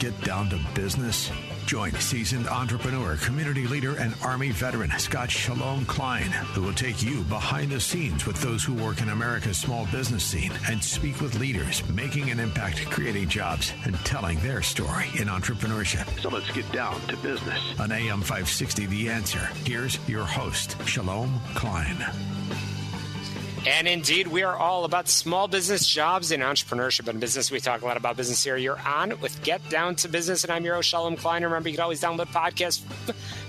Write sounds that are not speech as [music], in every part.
get down to business? Join seasoned entrepreneur, community leader, and Army veteran Scott Shalom Klein, who will take you behind the scenes with those who work in America's small business scene and speak with leaders making an impact, creating jobs, and telling their story in entrepreneurship. So let's get down to business. On AM 560, The Answer, here's your host, Shalom Klein. And indeed, we are all about small business jobs and entrepreneurship and business. We talk a lot about business here. You're on with Get Down to Business, and I'm your host, Shalom Klein. Remember, you can always download podcasts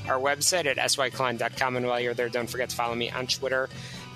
[laughs] our website at syklein.com. And while you're there, don't forget to follow me on Twitter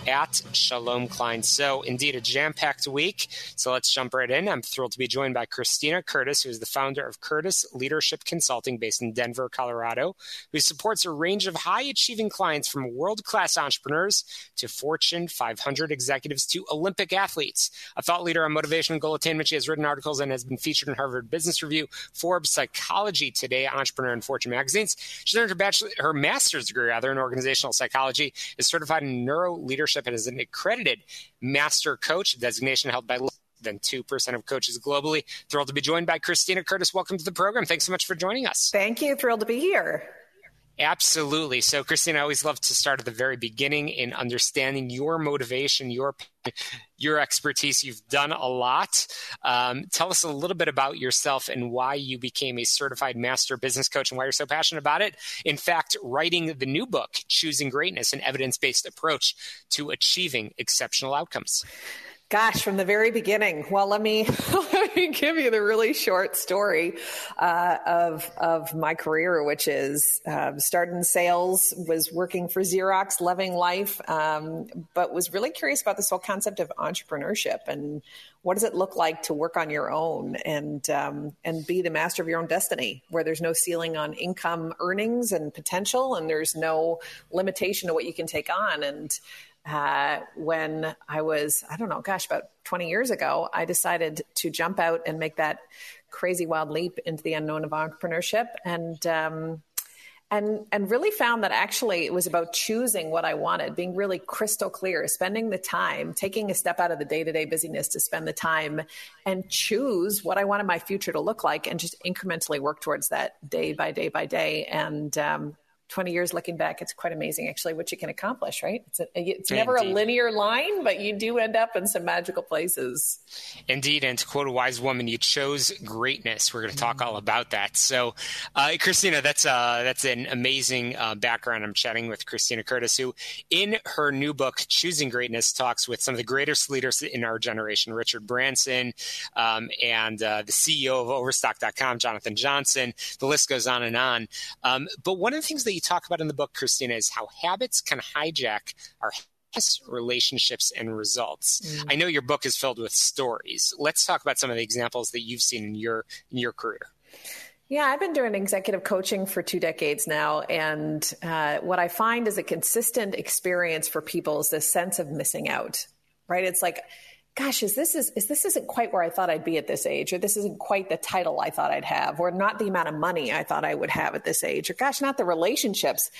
at Shalom Klein. So, indeed, a jam packed week. So, let's jump right in. I'm thrilled to be joined by Christina Curtis, who is the founder of Curtis Leadership Consulting based in Denver, Colorado, who supports a range of high achieving clients from world class entrepreneurs to Fortune 500 executives to Olympic athletes. A thought leader on motivation and goal attainment, she has written articles and has been featured in Harvard Business Review, Forbes, Psychology Today, Entrepreneur, and Fortune magazines. She earned her bachelor, her master's degree rather in organizational psychology, is certified in neuro leadership and is an accredited master coach, designation held by less than 2% of coaches globally. Thrilled to be joined by Christina Curtis. Welcome to the program. Thanks so much for joining us. Thank you. Thrilled to be here. Absolutely. So, Christine, I always love to start at the very beginning in understanding your motivation, your your expertise. You've done a lot. Um, tell us a little bit about yourself and why you became a certified master business coach and why you're so passionate about it. In fact, writing the new book, Choosing Greatness, an evidence based approach to achieving exceptional outcomes. Gosh, from the very beginning. Well, let me [laughs] let me give you the really short story uh, of of my career, which is uh, started sales, was working for Xerox, loving life, um, but was really curious about this whole concept of entrepreneurship and what does it look like to work on your own and um, and be the master of your own destiny, where there's no ceiling on income earnings and potential, and there's no limitation to what you can take on and uh, when I was, I don't know, gosh, about 20 years ago, I decided to jump out and make that crazy wild leap into the unknown of entrepreneurship. And, um, and and really found that actually it was about choosing what I wanted, being really crystal clear, spending the time, taking a step out of the day-to-day busyness to spend the time and choose what I wanted my future to look like and just incrementally work towards that day by day by day. And um, 20 years looking back, it's quite amazing actually what you can accomplish, right? It's, a, it's never Indeed. a linear line, but you do end up in some magical places. Indeed. And to quote a wise woman, you chose greatness. We're going to talk all about that. So, uh, Christina, that's, uh, that's an amazing uh, background. I'm chatting with Christina Curtis, who in her new book, Choosing Greatness, talks with some of the greatest leaders in our generation, Richard Branson um, and uh, the CEO of Overstock.com, Jonathan Johnson. The list goes on and on. Um, but one of the things that you talk about in the book, Christina, is how habits can hijack our relationships and results. Mm. I know your book is filled with stories. Let's talk about some of the examples that you've seen in your in your career. Yeah, I've been doing executive coaching for two decades now. And uh, what I find is a consistent experience for people is this sense of missing out, right? It's like, gosh, is this is, is this isn't quite where I thought I'd be at this age, or this isn't quite the title I thought I'd have, or not the amount of money I thought I would have at this age, or gosh, not the relationships.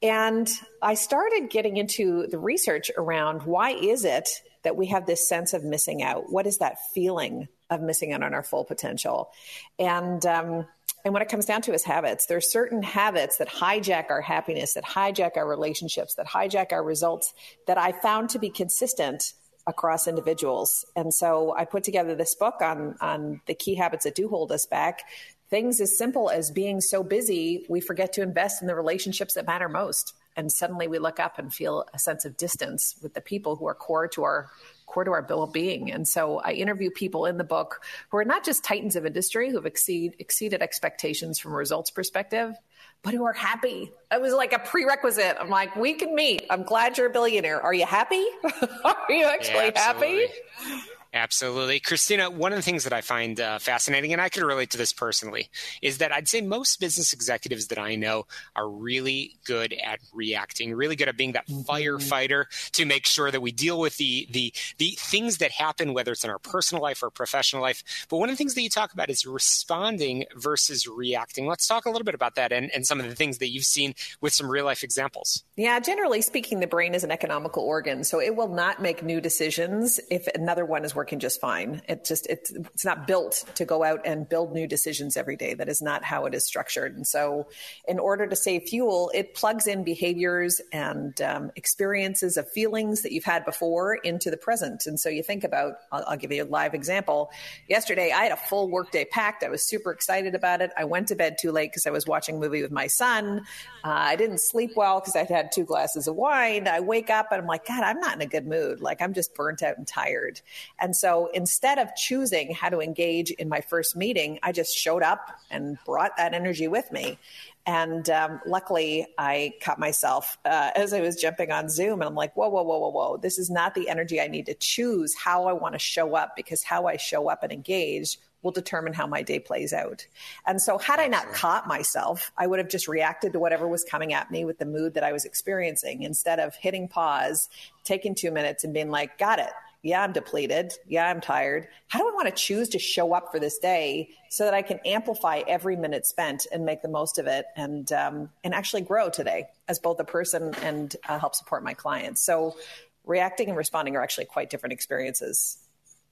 And I started getting into the research around why is it that we have this sense of missing out? What is that feeling of missing out on our full potential? And um, and what it comes down to is habits. There are certain habits that hijack our happiness, that hijack our relationships, that hijack our results that I found to be consistent across individuals. And so I put together this book on on the key habits that do hold us back. Things as simple as being so busy, we forget to invest in the relationships that matter most. And suddenly we look up and feel a sense of distance with the people who are core to our core to our well-being. And so I interview people in the book who are not just titans of industry who have exceed, exceeded expectations from a results perspective, but who are happy. It was like a prerequisite. I'm like, we can meet. I'm glad you're a billionaire. Are you happy? [laughs] are you actually yeah, happy? Absolutely. Christina, one of the things that I find uh, fascinating, and I can relate to this personally, is that I'd say most business executives that I know are really good at reacting, really good at being that mm-hmm. firefighter to make sure that we deal with the, the, the things that happen, whether it's in our personal life or professional life. But one of the things that you talk about is responding versus reacting. Let's talk a little bit about that and, and some of the things that you've seen with some real life examples. Yeah, generally speaking, the brain is an economical organ, so it will not make new decisions if another one is working just fine. It just it's it's not built to go out and build new decisions every day. That is not how it is structured. And so, in order to save fuel, it plugs in behaviors and um, experiences of feelings that you've had before into the present. And so you think about. I'll, I'll give you a live example. Yesterday, I had a full workday packed. I was super excited about it. I went to bed too late because I was watching a movie with my son. Uh, I didn't sleep well because I'd had two glasses of wine. I wake up and I'm like, God, I'm not in a good mood. Like I'm just burnt out and tired. And so instead of choosing how to engage in my first meeting, I just showed up and brought that energy with me. And um, luckily, I caught myself uh, [laughs] as I was jumping on Zoom, and I'm like, whoa, whoa, whoa, whoa, whoa. This is not the energy I need to choose how I want to show up because how I show up and engage will determine how my day plays out. And so, had I not caught myself, I would have just reacted to whatever was coming at me with the mood that I was experiencing instead of hitting pause, taking two minutes, and being like, got it yeah, I'm depleted. Yeah, I'm tired. How do I want to choose to show up for this day so that I can amplify every minute spent and make the most of it and um, and actually grow today as both a person and uh, help support my clients? So, reacting and responding are actually quite different experiences.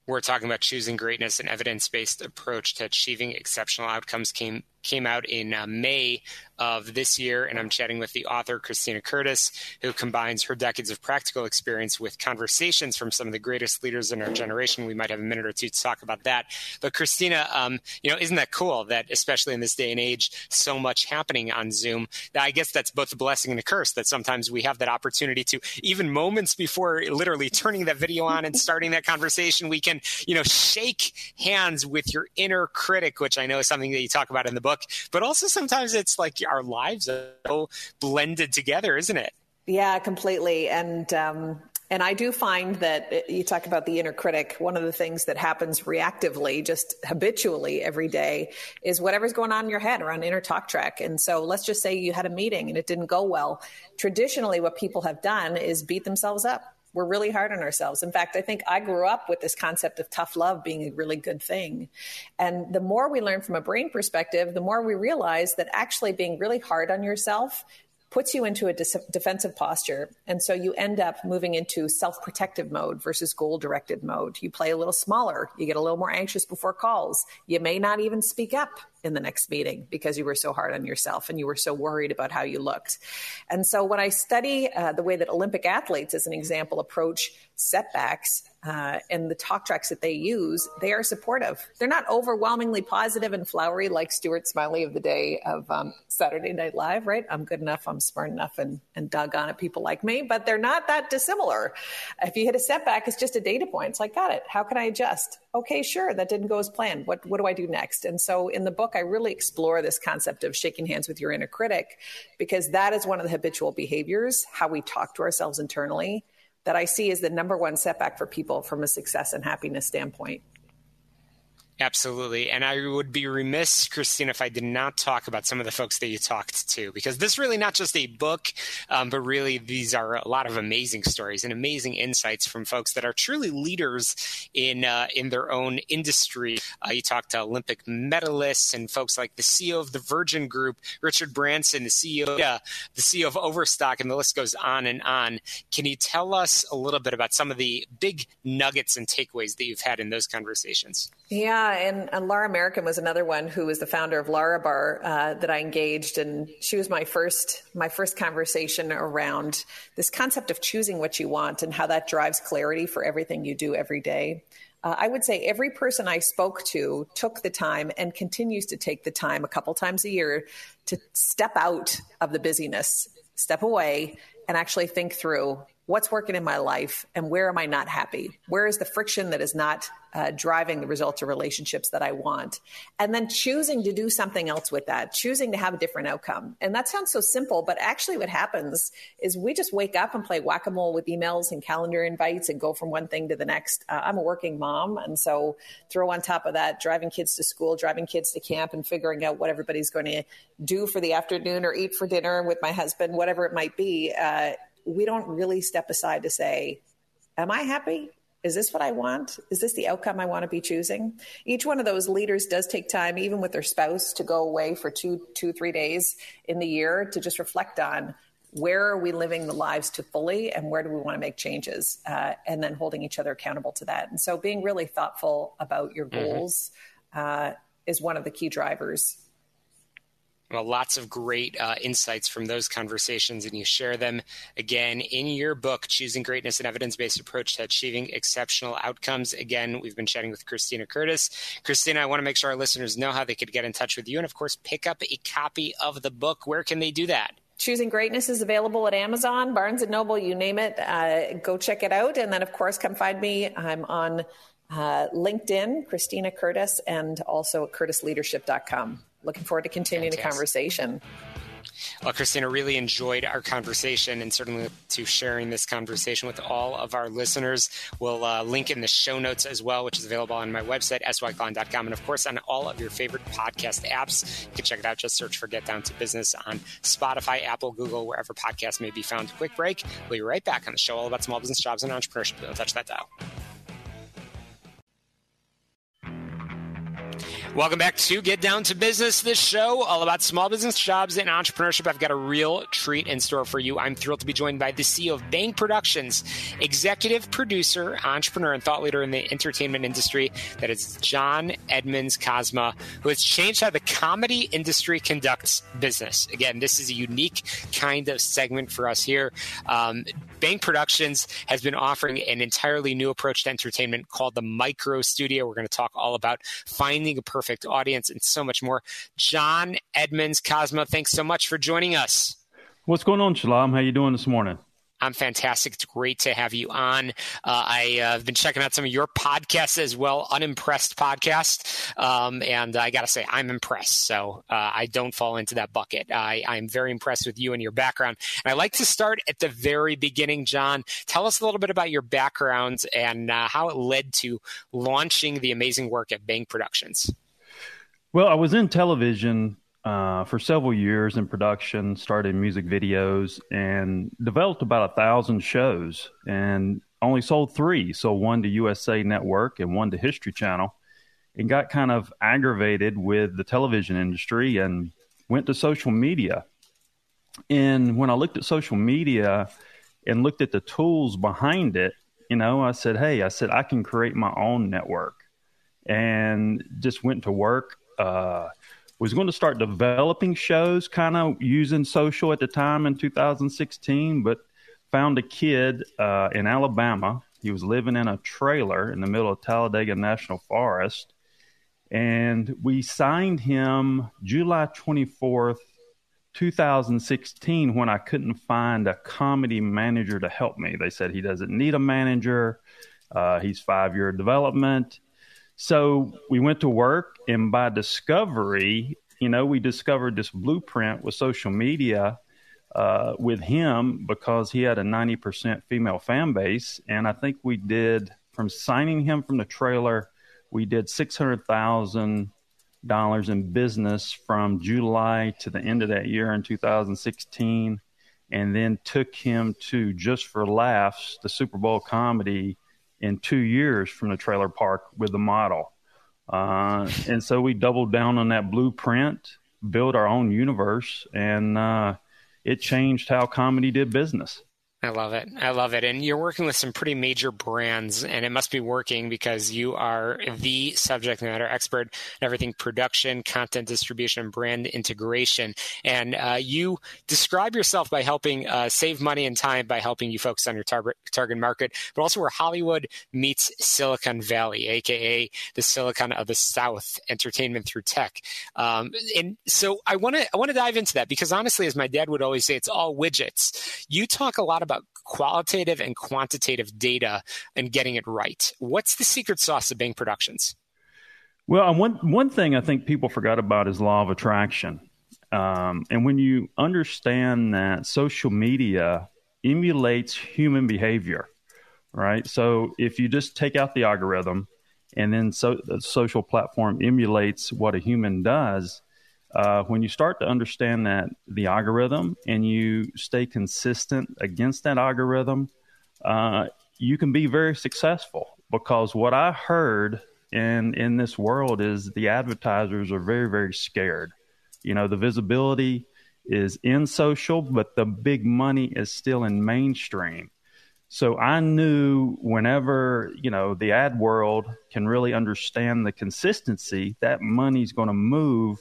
We're talking about choosing greatness and evidence based approach to achieving exceptional outcomes came came out in uh, May of this year, and I'm chatting with the author Christina Curtis, who combines her decades of practical experience with conversations from some of the greatest leaders in our generation. We might have a minute or two to talk about that. But Christina, um, you know, isn't that cool that especially in this day and age, so much happening on Zoom? I guess that's both a blessing and a curse that sometimes we have that opportunity to, even moments before literally turning that video on and starting that conversation, we can, you know, shake hands with your inner critic, which I know is something that you talk about in the book. But also sometimes it's like our lives are so blended together, isn't it? Yeah, completely. And um, and I do find that you talk about the inner critic. One of the things that happens reactively, just habitually every day, is whatever's going on in your head around inner talk track. And so let's just say you had a meeting and it didn't go well. Traditionally, what people have done is beat themselves up we're really hard on ourselves. In fact, I think I grew up with this concept of tough love being a really good thing. And the more we learn from a brain perspective, the more we realize that actually being really hard on yourself puts you into a defensive posture. And so you end up moving into self protective mode versus goal directed mode. You play a little smaller, you get a little more anxious before calls. You may not even speak up in the next meeting because you were so hard on yourself and you were so worried about how you looked. And so when I study uh, the way that Olympic athletes, as an example, approach setbacks uh, and the talk tracks that they use, they are supportive. They're not overwhelmingly positive and flowery like Stuart Smalley of the day of um, Saturday Night Live, right? I'm good enough, I'm smart enough, and, and doggone it, people like me, but they're not that dissimilar. If you hit a setback, it's just a data point. It's like, got it. How can I adjust? Okay, sure, that didn't go as planned. What, what do I do next? And so in the book, I really explore this concept of shaking hands with your inner critic because that is one of the habitual behaviors, how we talk to ourselves internally that I see as the number one setback for people from a success and happiness standpoint. Absolutely. And I would be remiss, Christine, if I did not talk about some of the folks that you talked to, because this is really not just a book, um, but really these are a lot of amazing stories and amazing insights from folks that are truly leaders in uh, in their own industry. Uh, you talked to Olympic medalists and folks like the CEO of the Virgin Group, Richard Branson, the CEO, uh, the CEO of Overstock, and the list goes on and on. Can you tell us a little bit about some of the big nuggets and takeaways that you've had in those conversations? Yeah, and, and, Lara Merriken was another one who was the founder of Larabar uh, that I engaged, and she was my first my first conversation around this concept of choosing what you want and how that drives clarity for everything you do every day. Uh, I would say every person I spoke to took the time and continues to take the time a couple times a year to step out of the busyness, step away, and actually think through what's working in my life and where am I not happy? Where is the friction that is not uh, driving the results of relationships that I want? And then choosing to do something else with that, choosing to have a different outcome. And that sounds so simple, but actually, what happens is we just wake up and play whack a mole with emails and calendar invites and go from one thing to the next. Uh, I'm a working mom. And so throw on top of that driving kids to school, driving kids to camp, and figuring out what everybody's going to do for the afternoon or eat for dinner with my husband, whatever it might be. Uh, we don't really step aside to say, Am I happy? Is this what I want? Is this the outcome I want to be choosing? Each one of those leaders does take time, even with their spouse, to go away for two, two, three days in the year to just reflect on where are we living the lives to fully and where do we want to make changes uh, and then holding each other accountable to that and so being really thoughtful about your mm-hmm. goals mm-hmm. uh, is one of the key drivers well, lots of great uh, insights from those conversations, and you share them again in your book, Choosing Greatness, an Evidence Based Approach to Achieving Exceptional Outcomes. Again, we've been chatting with Christina Curtis. Christina, I want to make sure our listeners know how they could get in touch with you and, of course, pick up a copy of the book. Where can they do that? Choosing Greatness is available at Amazon, Barnes and Noble, you name it. Uh, go check it out. And then, of course, come find me. I'm on uh, LinkedIn, Christina Curtis, and also curtisleadership.com looking forward to continuing Fantastic. the conversation. Well, Christina, really enjoyed our conversation and certainly to sharing this conversation with all of our listeners. We'll uh, link in the show notes as well, which is available on my website, syklein.com, and of course on all of your favorite podcast apps. You can check it out. Just search for Get Down to Business on Spotify, Apple, Google, wherever podcasts may be found. Quick break. We'll be right back on the show all about small business jobs and entrepreneurship. Don't touch that dial. Welcome back to Get Down to Business, this show all about small business jobs and entrepreneurship. I've got a real treat in store for you. I'm thrilled to be joined by the CEO of Bang Productions, executive producer, entrepreneur, and thought leader in the entertainment industry. That is John Edmonds Kozma, who has changed how the comedy industry conducts business. Again, this is a unique kind of segment for us here. Um, Bang Productions has been offering an entirely new approach to entertainment called the Micro Studio. We're going to talk all about finding a perfect audience and so much more. John Edmonds Kozma, thanks so much for joining us. What's going on, Shalom? How you doing this morning? I'm fantastic. It's great to have you on. Uh, I, uh, been checking out some of your podcasts as well, Unimpressed podcast, um, and I got to say I'm impressed. So uh, I don't fall into that bucket. I, I'm very impressed with you and your background. And I like to start at the very beginning. John, tell us a little bit about your background and uh, how it led to launching the amazing work at Bang Productions. Well, I was in television uh, for several years in production, started music videos, and developed about a thousand shows, and only sold three. So one to USA Network and one to History Channel, and got kind of aggravated with the television industry and went to social media. And when I looked at social media and looked at the tools behind it, you know, I said, "Hey, I said I can create my own network," and just went to work. Uh, was going to start developing shows, kind of using social at the time in 2016, but found a kid uh, in Alabama. He was living in a trailer in the middle of Talladega National Forest. And we signed him July 24th, 2016, when I couldn't find a comedy manager to help me. They said he doesn't need a manager. Uh, he's five year development. So we went to work, and by discovery, you know, we discovered this blueprint with social media uh, with him because he had a 90% female fan base. And I think we did, from signing him from the trailer, we did $600,000 in business from July to the end of that year in 2016. And then took him to Just for Laughs, the Super Bowl comedy in two years from the trailer park with the model. Uh, and so we doubled down on that blueprint, built our own universe, and uh, it changed how comedy did business. I love it. I love it. And you're working with some pretty major brands, and it must be working because you are the subject matter expert in everything production, content distribution, brand integration. And uh, you describe yourself by helping uh, save money and time by helping you focus on your tar- target market, but also where Hollywood meets Silicon Valley, aka the Silicon of the South, entertainment through tech. Um, and so I want to I want to dive into that because honestly, as my dad would always say, it's all widgets. You talk a lot about qualitative and quantitative data and getting it right. What's the secret sauce of Bang Productions? Well, one one thing I think people forgot about is law of attraction. Um, and when you understand that social media emulates human behavior, right? So if you just take out the algorithm and then so the social platform emulates what a human does, uh, when you start to understand that the algorithm and you stay consistent against that algorithm, uh, you can be very successful. Because what I heard in in this world is the advertisers are very very scared. You know, the visibility is in social, but the big money is still in mainstream. So I knew whenever, you know, the ad world can really understand the consistency, that money's going to move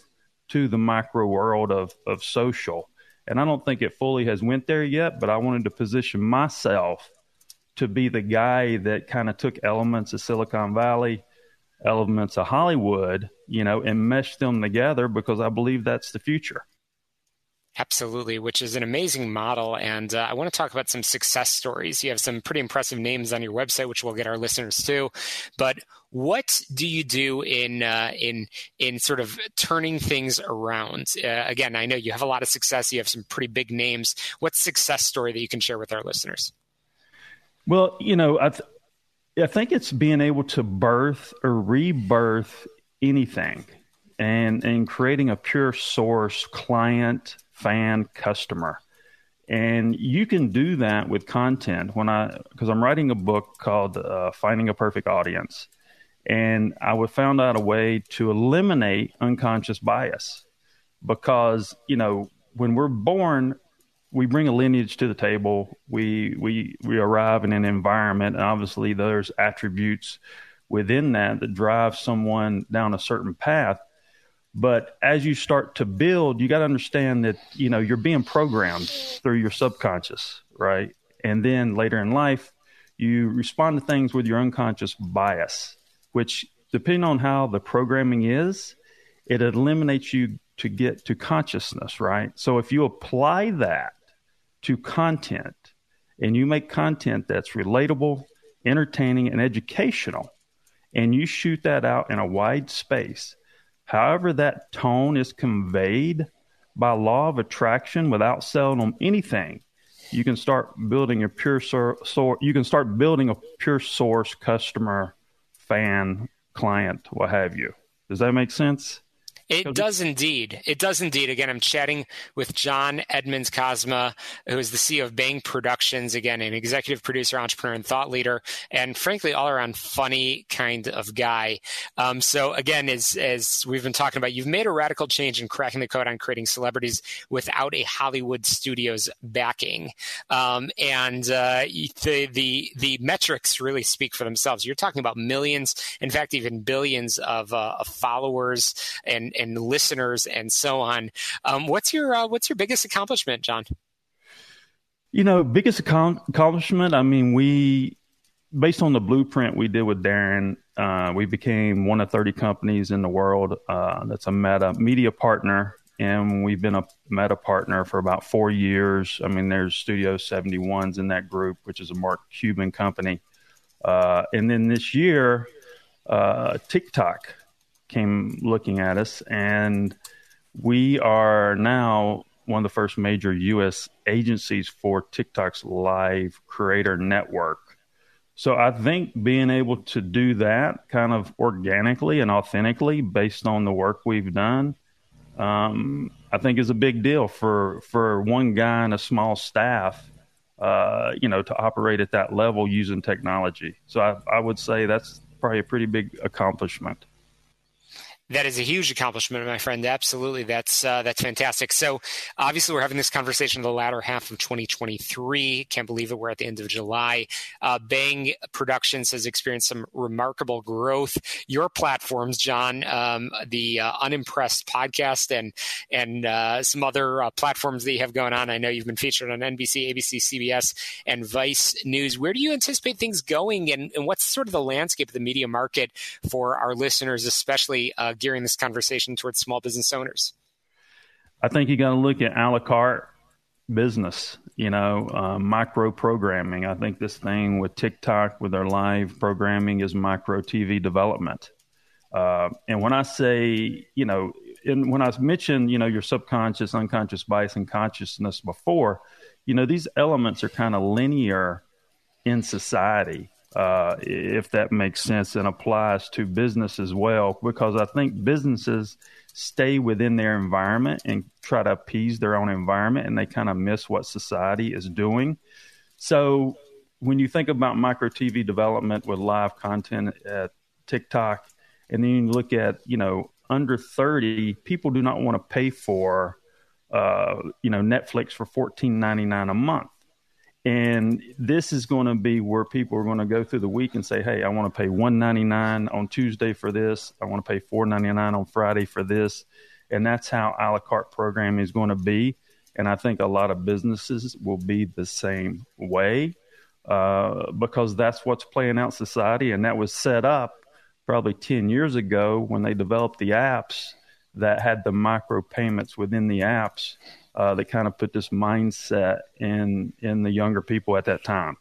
to the micro world of, of social. And I don't think it fully has went there yet, but I wanted to position myself to be the guy that kind of took elements of Silicon Valley, elements of Hollywood, you know, and meshed them together because I believe that's the future. Absolutely, which is an amazing model. And uh, I want to talk about some success stories. You have some pretty impressive names on your website, which we'll get our listeners to. But what do you do in uh, in in sort of turning things around? Uh, again, I know you have a lot of success. You have some pretty big names. What's success story that you can share with our listeners? Well, you know, I, th- I think it's being able to birth or rebirth anything, and and creating a pure source client fan customer. And you can do that with content. When I, because I'm writing a book called uh, Finding a Perfect Audience, and I would found out a way to eliminate unconscious bias, because you know when we're born, we bring a lineage to the table. We we we arrive in an environment, and obviously there's attributes within that that drive someone down a certain path. But as you start to build, you got to understand that you know you're being programmed through your subconscious, right? And then later in life, you respond to things with your unconscious bias, which depending on how the programming is, it eliminates you to get to consciousness, right? So if you apply that to content and you make content that's relatable, entertaining, and educational, and you shoot that out in a wide space, However, that tone is conveyed by law of attraction without selling them anything. You can start building a pure source. You can start building a pure source customer, fan, client, what have you. Does that make sense? It does indeed. It does indeed. Again, I'm chatting with John Edmonds Kozma, who is the CEO of Bang Productions. Again, an executive producer, entrepreneur, and thought leader, and frankly, all around funny kind of guy. Um, so, again, as as we've been talking about, you've made a radical change in cracking the code on creating celebrities without a Hollywood studio's backing, um, and uh, the the the metrics really speak for themselves. You're talking about millions, in fact, even billions of, uh, of followers and and listeners and so on. Um, what's your uh, what's your biggest accomplishment, John? You know, biggest accomplishment. I mean, we based on the blueprint we did with Darren, uh, we became one of 30 companies in the world uh, that's a meta media partner. And we've been a meta partner for about four years. I mean, there's Studio 71s in that group, which is a Mark Cuban company. Uh, and then this year, uh, TikTok came looking at us, and we are now one of the first major U.S. agencies for TikTok's live creator network. So I think being able to do that kind of organically and authentically based on the work we've done, um, I think is a big deal for for one guy and a small staff, uh, you know, to operate at that level using technology. So I, I would say that's probably a pretty big accomplishment. That is a huge accomplishment, my friend. Absolutely, that's uh, that's fantastic. So, obviously, we're having this conversation in the latter half of 2023. Can't believe it. We're at the end of July. Uh, Bang Productions has experienced some remarkable growth. Your platforms, John, um, the uh, Unimpressed podcast, and and uh, some other uh, platforms that you have going on. I know you've been featured on NBC, ABC, CBS, and Vice News. Where do you anticipate things going, and, and what's sort of the landscape of the media market for our listeners, especially? Gearing this conversation towards small business owners? I think you got to look at a la carte business, you know, uh, micro programming. I think this thing with TikTok, with their live programming, is micro TV development. Uh, and when I say, you know, and when I mentioned, you know, your subconscious, unconscious bias, and consciousness before, you know, these elements are kind of linear in society, uh, if that makes sense and applies to business as well, because I think businesses stay within their environment and try to appease their own environment and they kind of miss what society is doing. So when you think about micro TV development with live content at TikTok, and then you look at, you know, under 30, people do not want to pay for, uh, you know, Netflix for $14.99 a month. And this is going to be where people are going to go through the week and say, "Hey, I want to pay one ninety nine on Tuesday for this. I want to pay four ninety nine on Friday for this." And that's how a la carte programming is going to be. And I think a lot of businesses will be the same way uh, because that's what's playing out society, and that was set up probably ten years ago when they developed the apps that had the micro payments within the apps uh, that kind of put this mindset in in the younger people at that time.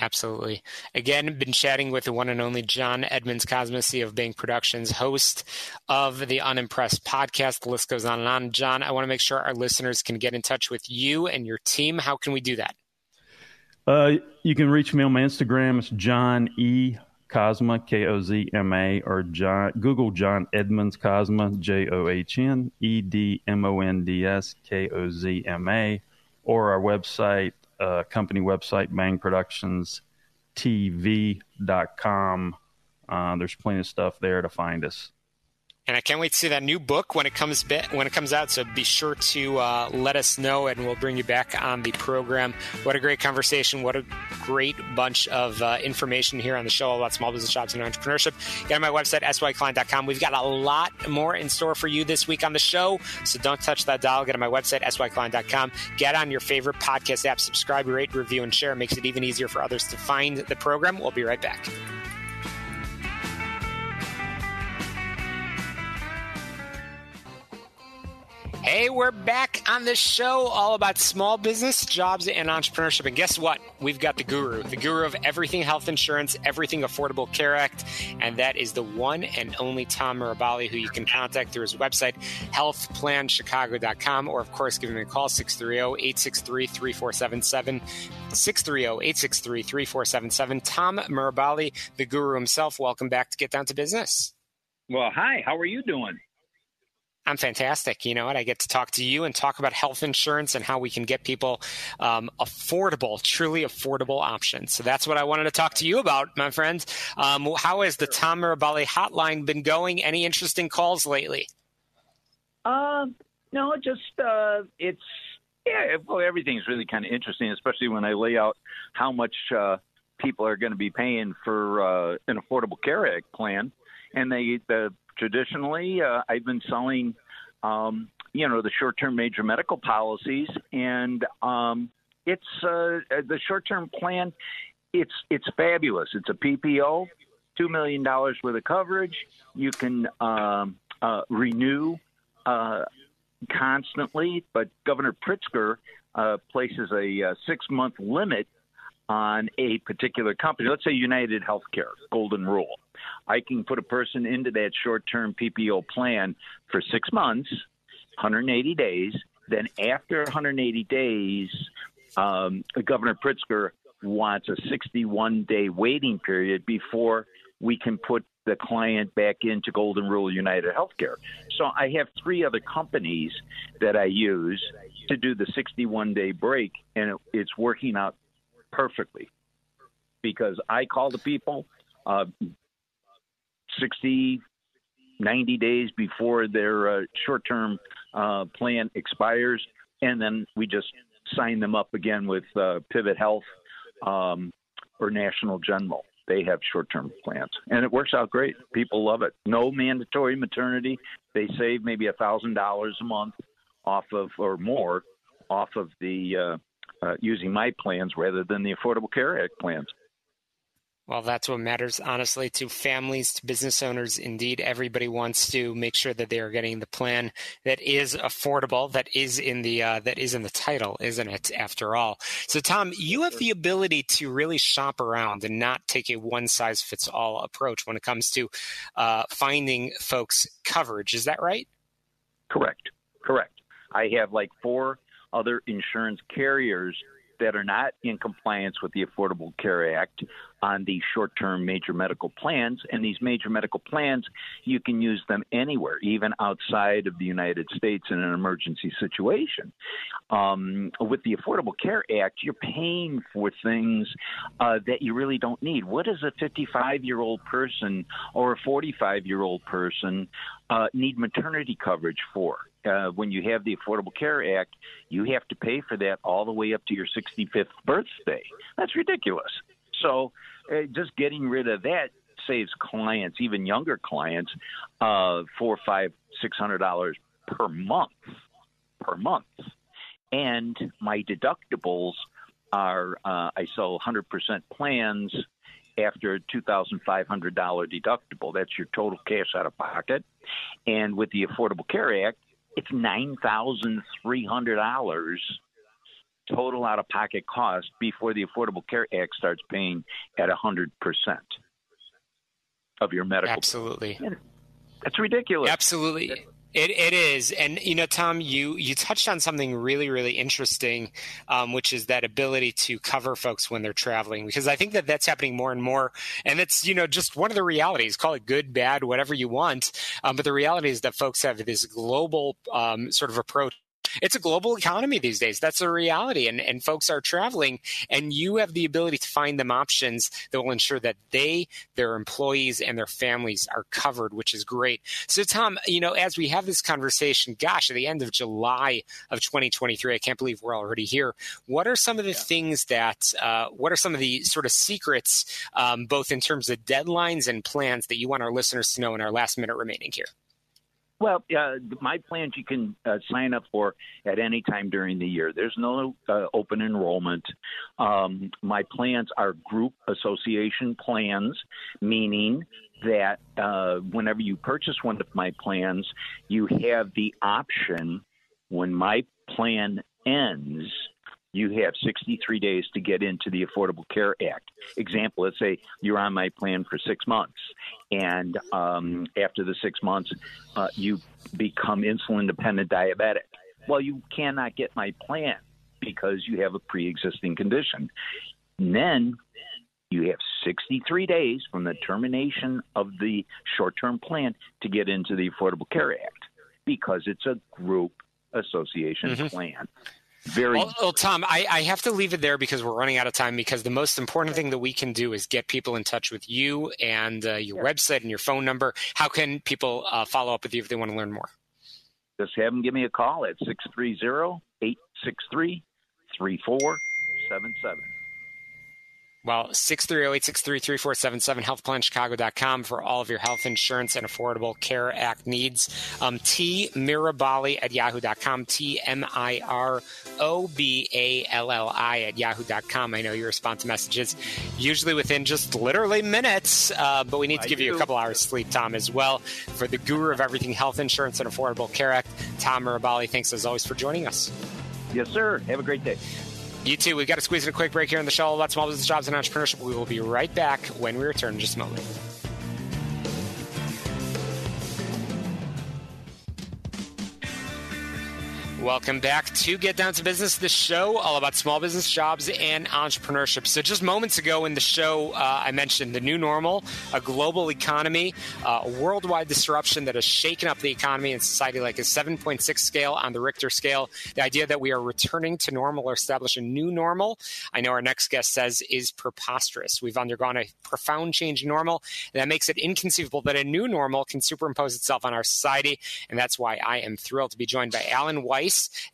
Absolutely. Again, been chatting with the one and only John Edmonds Kozma, of Bang Productions, host of the Unimpressed podcast. The list goes on and on. John, I want to make sure our listeners can get in touch with you and your team. How can we do that? Uh, you can reach me on my Instagram. It's John E. Kozma, K O Z M A, or John, Google John Edmonds Kozma, J O H N E D M O N D S K O Z M A, or our website, uh, company website, bang bangproductionstv.com. Uh, there's plenty of stuff there to find us and I can't wait to see that new book when it comes when it comes out. So be sure to uh, let us know, and we'll bring you back on the program. What a great conversation! What a great bunch of uh, information here on the show about small business jobs and entrepreneurship. Get on my website syklein.com. We've got a lot more in store for you this week on the show, so don't touch that dial. Get on my website syklein.com. Get on your favorite podcast app, subscribe, rate, review, and share. It makes it even easier for others to find the program. We'll be right back. Hey, we're back on the show all about small business, jobs, and entrepreneurship. And guess what? We've got the guru, the guru of everything health insurance, everything Affordable Care Act, and that is the one and only Tom Mirabali, who you can contact through his website, healthplanchicago.com, or of course, give him a call, 630 863 3477. 630 863 3477. Tom Mirabali, the guru himself, welcome back to Get Down to Business. Well, hi, how are you doing? I'm fantastic. You know what? I get to talk to you and talk about health insurance and how we can get people um, affordable, truly affordable options. So that's what I wanted to talk to you about, my friends. Um, how has the Tom Mirabali hotline been going? Any interesting calls lately? Uh, no, just uh, it's yeah. Well, everything's really kind of interesting, especially when I lay out how much uh, people are going to be paying for uh, an Affordable Care Act plan, and they the traditionally, uh, I've been selling, um, you know, the short-term major medical policies, and um, it's uh, the short-term plan. It's it's fabulous. It's a PPO, two million dollars worth of coverage. You can um, uh, renew uh, constantly, but Governor Pritzker uh, places a, a uh, six-month limit on a particular company. Let's say United Healthcare, Golden Rule I can put a person into that short term PPO plan for six months, 180 days. Then after 180 days, um, Governor Pritzker wants a 61 day waiting period before we can put the client back into Golden Rule United Healthcare. So I have three other companies that I use to do the 61 day break, and it, it's working out perfectly because I call the people. Uh, 60, 90 days before their uh, short term uh, plan expires. And then we just sign them up again with uh, Pivot Health um, or National General. They have short term plans. And it works out great. People love it. No mandatory maternity. They save maybe a $1,000 a month off of, or more, off of the uh, using my plans rather than the Affordable Care Act plans. Well, that's what matters, honestly, to families, to business owners. Indeed, everybody wants to make sure that they are getting the plan that is affordable, that is in the uh, that is in the title, isn't it? After all, so Tom, you have the ability to really shop around and not take a one size fits all approach when it comes to uh, finding folks coverage. Is that right? Correct. Correct. I have like four other insurance carriers that are not in compliance with the Affordable Care Act on these short term major medical plans. And these major medical plans, you can use them anywhere, even outside of the United States in an emergency situation. Um, with the Affordable Care Act, you're paying for things uh, that you really don't need. What does a 55 year old person or a 45 year old person uh, need maternity coverage for? Uh, when you have the Affordable Care Act, you have to pay for that all the way up to your 65th birthday. That's ridiculous. So uh, just getting rid of that saves clients, even younger clients, uh, four, five, six hundred dollars per month, per month. And my deductibles are uh, I sell 100% plans after a $2,500 deductible. That's your total cash out of pocket. And with the Affordable Care Act, it's $9,300 total out of pocket cost before the Affordable Care Act starts paying at 100% of your medical. Absolutely. That's ridiculous. Absolutely. It, it is, and you know, Tom, you you touched on something really really interesting, um, which is that ability to cover folks when they're traveling, because I think that that's happening more and more, and it's you know just one of the realities. Call it good, bad, whatever you want, um, but the reality is that folks have this global um, sort of approach it's a global economy these days. That's a reality. And, and folks are traveling, and you have the ability to find them options that will ensure that they, their employees, and their families are covered, which is great. So, Tom, you know, as we have this conversation, gosh, at the end of July of 2023, I can't believe we're already here. What are some of the yeah. things that, uh, what are some of the sort of secrets, um, both in terms of deadlines and plans that you want our listeners to know in our last minute remaining here? Well, uh, my plans you can uh, sign up for at any time during the year. There's no uh, open enrollment. Um, my plans are group association plans, meaning that uh, whenever you purchase one of my plans, you have the option when my plan ends you have 63 days to get into the Affordable Care Act. Example, let's say you're on my plan for six months, and um, after the six months, uh, you become insulin dependent diabetic. Well, you cannot get my plan because you have a pre existing condition. And then you have 63 days from the termination of the short term plan to get into the Affordable Care Act because it's a group association mm-hmm. plan very well, well tom I, I, have to leave it there because we're running out of time because the most important thing that we can do is get people in touch with you and uh, your website and your phone number. How can people uh, follow up with you if they want to learn more? Just have them give me a call at 630-863-3477 well, 630-863-3477, healthplanchicago.com for all of your health insurance and Affordable Care Act needs. Um, T Mirabali at yahoo.com, T-M-I-R-O-B-A-L-L-I at yahoo.com. I know you respond to messages usually within just literally minutes, uh, but we need to I give do. you a couple hours sleep, Tom, as well. For the guru of everything health insurance and Affordable Care Act, Tom Mirabali, thanks as always for joining us. Yes, sir. Have a great day. You too. We've got to squeeze in a quick break here on the show about small business jobs and entrepreneurship. We will be right back when we return in just a moment. Welcome back to Get Down to Business, the show all about small business jobs and entrepreneurship. So, just moments ago in the show, uh, I mentioned the new normal, a global economy, uh, a worldwide disruption that has shaken up the economy and society like a 7.6 scale on the Richter scale. The idea that we are returning to normal or establish a new normal, I know our next guest says, is preposterous. We've undergone a profound change in normal, and that makes it inconceivable that a new normal can superimpose itself on our society. And that's why I am thrilled to be joined by Alan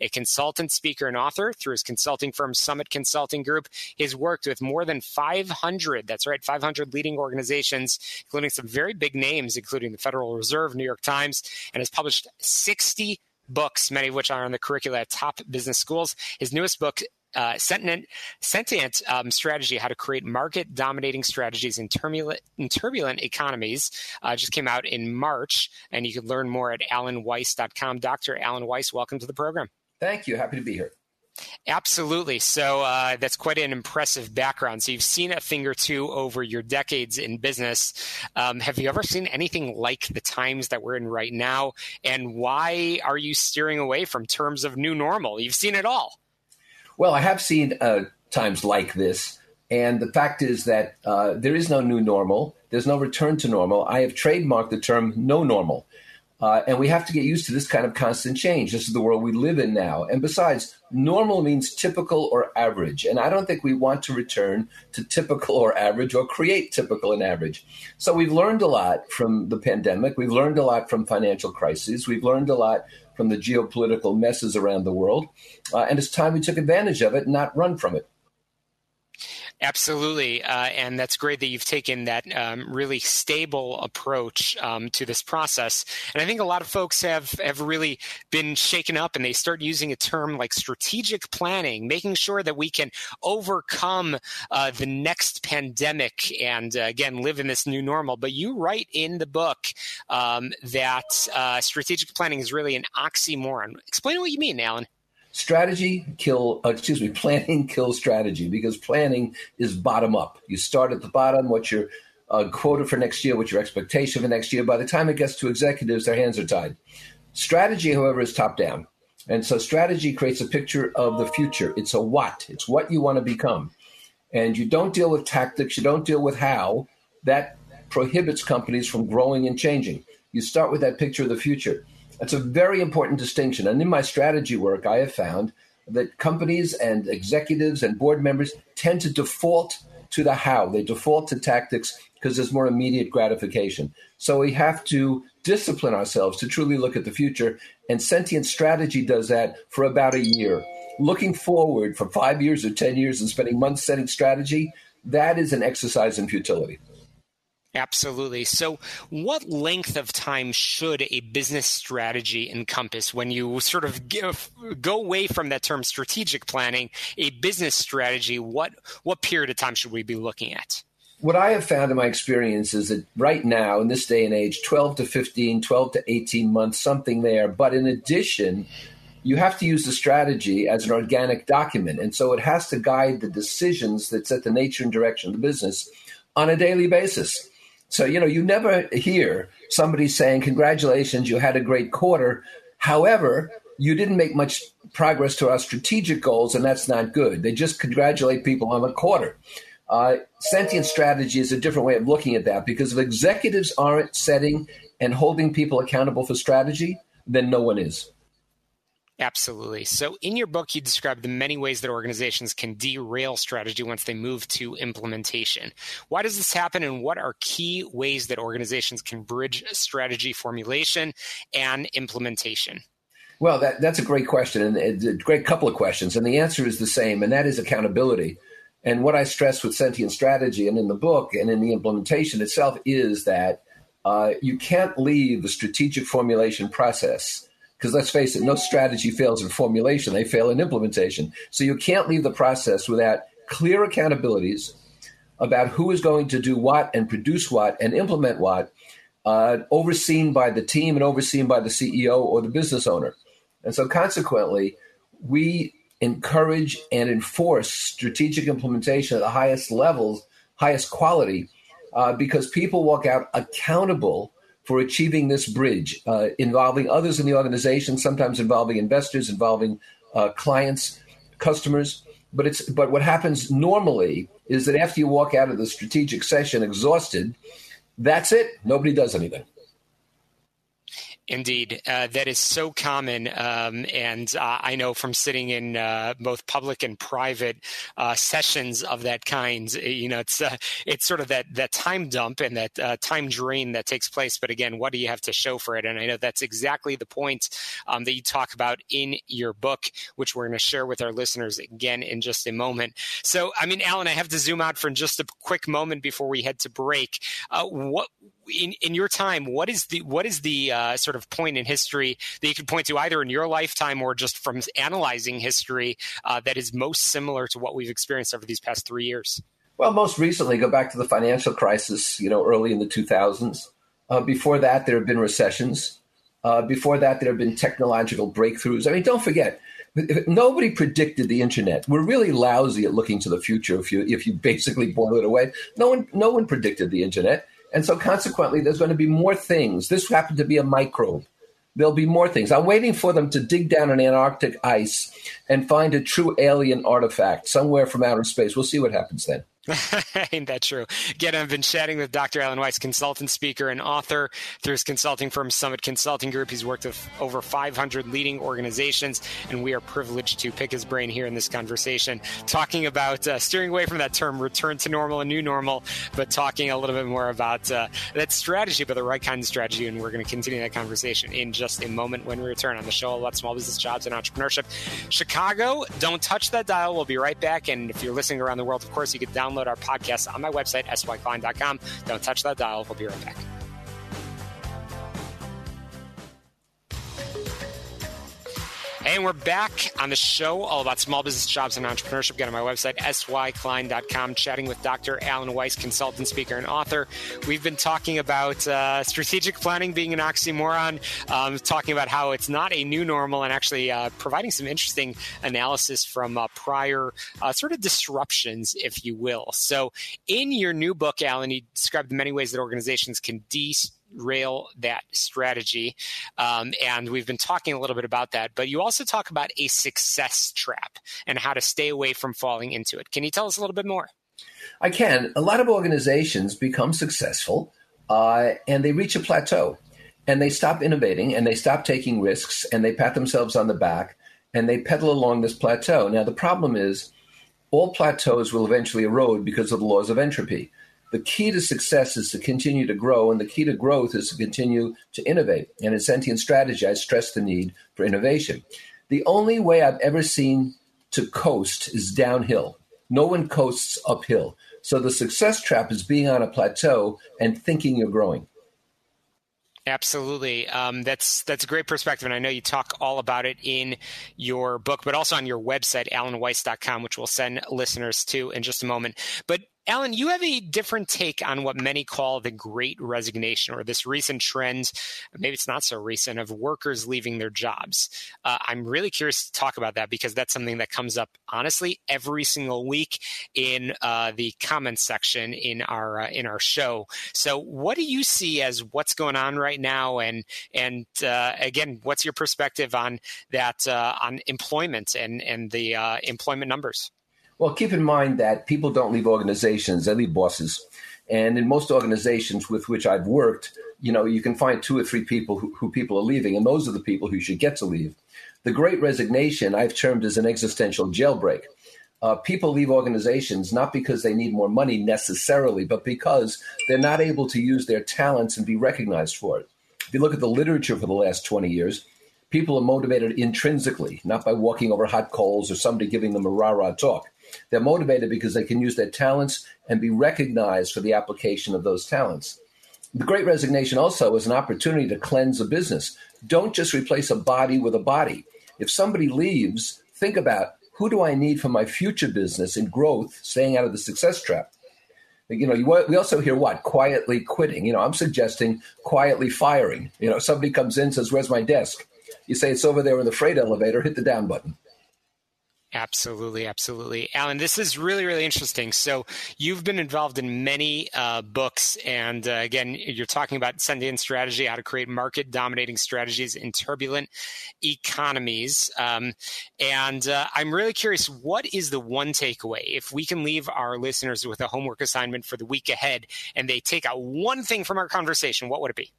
A consultant, speaker, and author through his consulting firm Summit Consulting Group. He's worked with more than 500, that's right, 500 leading organizations, including some very big names, including the Federal Reserve, New York Times, and has published 60 books, many of which are on the curricula at top business schools. His newest book uh, Sentient, Sentient um, Strategy How to Create Market Dominating Strategies in Turbulent, in turbulent Economies. Uh, just came out in March, and you can learn more at alanweiss.com. Dr. Alan Weiss, welcome to the program. Thank you. Happy to be here. Absolutely. So uh, that's quite an impressive background. So you've seen a thing or two over your decades in business. Um, have you ever seen anything like the times that we're in right now? And why are you steering away from terms of new normal? You've seen it all. Well, I have seen uh, times like this. And the fact is that uh, there is no new normal. There's no return to normal. I have trademarked the term no normal. Uh, and we have to get used to this kind of constant change. This is the world we live in now. And besides, normal means typical or average. And I don't think we want to return to typical or average or create typical and average. So we've learned a lot from the pandemic. We've learned a lot from financial crises. We've learned a lot from the geopolitical messes around the world. Uh, and it's time we took advantage of it and not run from it. Absolutely, uh, and that's great that you've taken that um, really stable approach um, to this process. And I think a lot of folks have have really been shaken up, and they start using a term like strategic planning, making sure that we can overcome uh, the next pandemic and uh, again live in this new normal. But you write in the book um, that uh, strategic planning is really an oxymoron. Explain what you mean, Alan strategy kill uh, excuse me [laughs] planning kills strategy because planning is bottom up you start at the bottom what's your uh, quota for next year what's your expectation for next year. By the time it gets to executives their hands are tied. Strategy however is top down. And so strategy creates a picture of the future. It's a what. It's what you want to become. And you don't deal with tactics. You don't deal with how. That prohibits companies from growing and changing. You start with that picture of the future that's a very important distinction. And in my strategy work, I have found that companies and executives and board members tend to default to the how. They default to tactics because there's more immediate gratification. So we have to discipline ourselves to truly look at the future. And sentient strategy does that for about a year. Looking forward for five years or 10 years and spending months setting strategy, that is an exercise in futility. Absolutely. So, what length of time should a business strategy encompass when you sort of give, go away from that term strategic planning? A business strategy, what what period of time should we be looking at? What I have found in my experience is that right now, in this day and age, 12 to 15, 12 to 18 months, something there. But in addition, you have to use the strategy as an organic document. And so it has to guide the decisions that set the nature and direction of the business on a daily basis. So, you know, you never hear somebody saying, Congratulations, you had a great quarter. However, you didn't make much progress to our strategic goals, and that's not good. They just congratulate people on the quarter. Uh, sentient strategy is a different way of looking at that because if executives aren't setting and holding people accountable for strategy, then no one is. Absolutely. So, in your book, you describe the many ways that organizations can derail strategy once they move to implementation. Why does this happen, and what are key ways that organizations can bridge strategy formulation and implementation? Well, that, that's a great question, and a great couple of questions. And the answer is the same, and that is accountability. And what I stress with sentient strategy and in the book and in the implementation itself is that uh, you can't leave the strategic formulation process because let's face it, no strategy fails in formulation, they fail in implementation. So you can't leave the process without clear accountabilities about who is going to do what and produce what and implement what, uh, overseen by the team and overseen by the CEO or the business owner. And so consequently, we encourage and enforce strategic implementation at the highest levels, highest quality, uh, because people walk out accountable for achieving this bridge, uh, involving others in the organization, sometimes involving investors, involving uh, clients, customers. But it's but what happens normally is that after you walk out of the strategic session exhausted, that's it. Nobody does anything. Indeed, uh, that is so common, um, and uh, I know from sitting in uh, both public and private uh, sessions of that kind. Eh, you know, it's uh, it's sort of that that time dump and that uh, time drain that takes place. But again, what do you have to show for it? And I know that's exactly the point um, that you talk about in your book, which we're going to share with our listeners again in just a moment. So, I mean, Alan, I have to zoom out for just a quick moment before we head to break. what in, in your time, what is the what is the uh, sort of point in history that you could point to either in your lifetime or just from analyzing history uh, that is most similar to what we've experienced over these past three years? Well, most recently, go back to the financial crisis. You know, early in the 2000s. Uh, before that, there have been recessions. Uh, before that, there have been technological breakthroughs. I mean, don't forget, nobody predicted the internet. We're really lousy at looking to the future if you if you basically boil it away. No one no one predicted the internet. And so consequently there's going to be more things. This happened to be a microbe. There'll be more things. I'm waiting for them to dig down in Antarctic ice and find a true alien artifact somewhere from outer space. We'll see what happens then. [laughs] Ain't that true? Again, I've been chatting with Dr. Alan Weiss, consultant, speaker, and author through his consulting firm Summit Consulting Group. He's worked with over 500 leading organizations, and we are privileged to pick his brain here in this conversation, talking about uh, steering away from that term return to normal and new normal, but talking a little bit more about uh, that strategy, but the right kind of strategy. And we're going to continue that conversation in just a moment when we return on the show about small business jobs and entrepreneurship. Chicago, don't touch that dial. We'll be right back. And if you're listening around the world, of course, you can download download our podcast on my website, syklein.com. Don't touch that dial. We'll be right back. And we're back on the show all about small business jobs and entrepreneurship. Get on my website, syklein.com, chatting with Dr. Alan Weiss, consultant, speaker, and author. We've been talking about uh, strategic planning being an oxymoron, um, talking about how it's not a new normal, and actually uh, providing some interesting analysis from uh, prior uh, sort of disruptions, if you will. So, in your new book, Alan, you described the many ways that organizations can de rail that strategy. Um, and we've been talking a little bit about that, but you also talk about a success trap and how to stay away from falling into it. Can you tell us a little bit more? I can. A lot of organizations become successful uh, and they reach a plateau and they stop innovating and they stop taking risks and they pat themselves on the back and they pedal along this plateau. Now, the problem is all plateaus will eventually erode because of the laws of entropy the key to success is to continue to grow, and the key to growth is to continue to innovate. And in Sentient Strategy, I stress the need for innovation. The only way I've ever seen to coast is downhill. No one coasts uphill. So the success trap is being on a plateau and thinking you're growing. Absolutely, um, that's that's a great perspective, and I know you talk all about it in your book, but also on your website, alanweiss.com, which we'll send listeners to in just a moment. But Alan, you have a different take on what many call the great resignation or this recent trend, maybe it's not so recent, of workers leaving their jobs. Uh, I'm really curious to talk about that because that's something that comes up, honestly, every single week in uh, the comments section in our uh, in our show. So, what do you see as what's going on right now? And and uh, again, what's your perspective on that uh, on employment and, and the uh, employment numbers? Well, keep in mind that people don't leave organizations, they leave bosses. And in most organizations with which I've worked, you know, you can find two or three people who, who people are leaving, and those are the people who should get to leave. The great resignation I've termed as an existential jailbreak. Uh, people leave organizations not because they need more money necessarily, but because they're not able to use their talents and be recognized for it. If you look at the literature for the last 20 years, people are motivated intrinsically, not by walking over hot coals or somebody giving them a rah rah talk. They're motivated because they can use their talents and be recognized for the application of those talents. The great resignation also is an opportunity to cleanse a business. Don't just replace a body with a body. If somebody leaves, think about who do I need for my future business and growth, staying out of the success trap. You know, you, we also hear what? Quietly quitting. You know, I'm suggesting quietly firing. You know, somebody comes in says, "Where's my desk?" You say it's over there in the freight elevator. Hit the down button. Absolutely, absolutely. Alan, this is really, really interesting. So, you've been involved in many uh, books, and uh, again, you're talking about Sentient Strategy, how to create market dominating strategies in turbulent economies. Um, and uh, I'm really curious what is the one takeaway? If we can leave our listeners with a homework assignment for the week ahead and they take out one thing from our conversation, what would it be?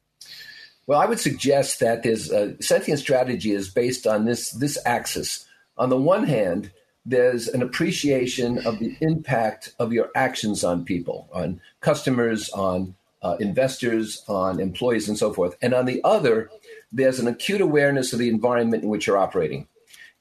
Well, I would suggest that there's a, Sentient Strategy is based on this, this axis on the one hand, there's an appreciation of the impact of your actions on people, on customers, on uh, investors, on employees, and so forth. And on the other, there's an acute awareness of the environment in which you're operating.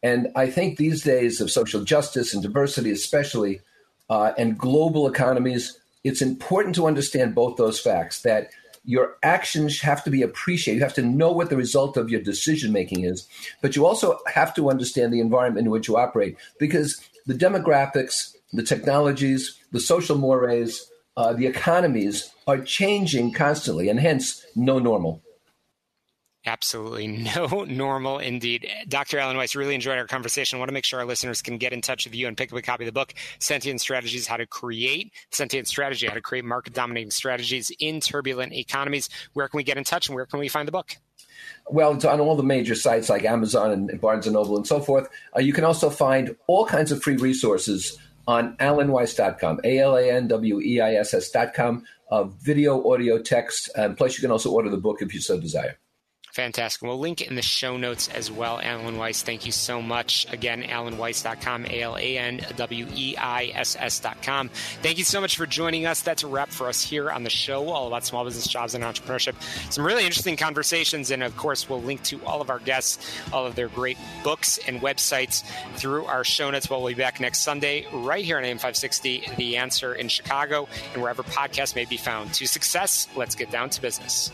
And I think these days of social justice and diversity, especially, uh, and global economies, it's important to understand both those facts that your actions have to be appreciated. You have to know what the result of your decision making is, but you also have to understand the environment in which you operate because the demographics, the technologies, the social mores, uh, the economies are changing constantly, and hence no normal. Absolutely [laughs] no normal indeed. Dr. Alan Weiss, really enjoyed our conversation. I want to make sure our listeners can get in touch with you and pick up a copy of the book, Sentient Strategies How to Create Sentient Strategy, How to Create Market Dominating Strategies in Turbulent Economies. Where can we get in touch and where can we find the book? Well, it's on all the major sites like Amazon and Barnes and Noble and so forth. Uh, you can also find all kinds of free resources on alanweiss.com, A L A N W E I S S.com, uh, video, audio, text, and plus you can also order the book if you so desire. Fantastic. We'll link in the show notes as well. Alan Weiss, thank you so much. Again, alanweiss.com, A L A N W E I S S.com. Thank you so much for joining us. That's a wrap for us here on the show, all about small business jobs and entrepreneurship. Some really interesting conversations. And of course, we'll link to all of our guests, all of their great books and websites through our show notes. We'll be back next Sunday right here on AM 560, The Answer in Chicago, and wherever podcasts may be found. To success, let's get down to business.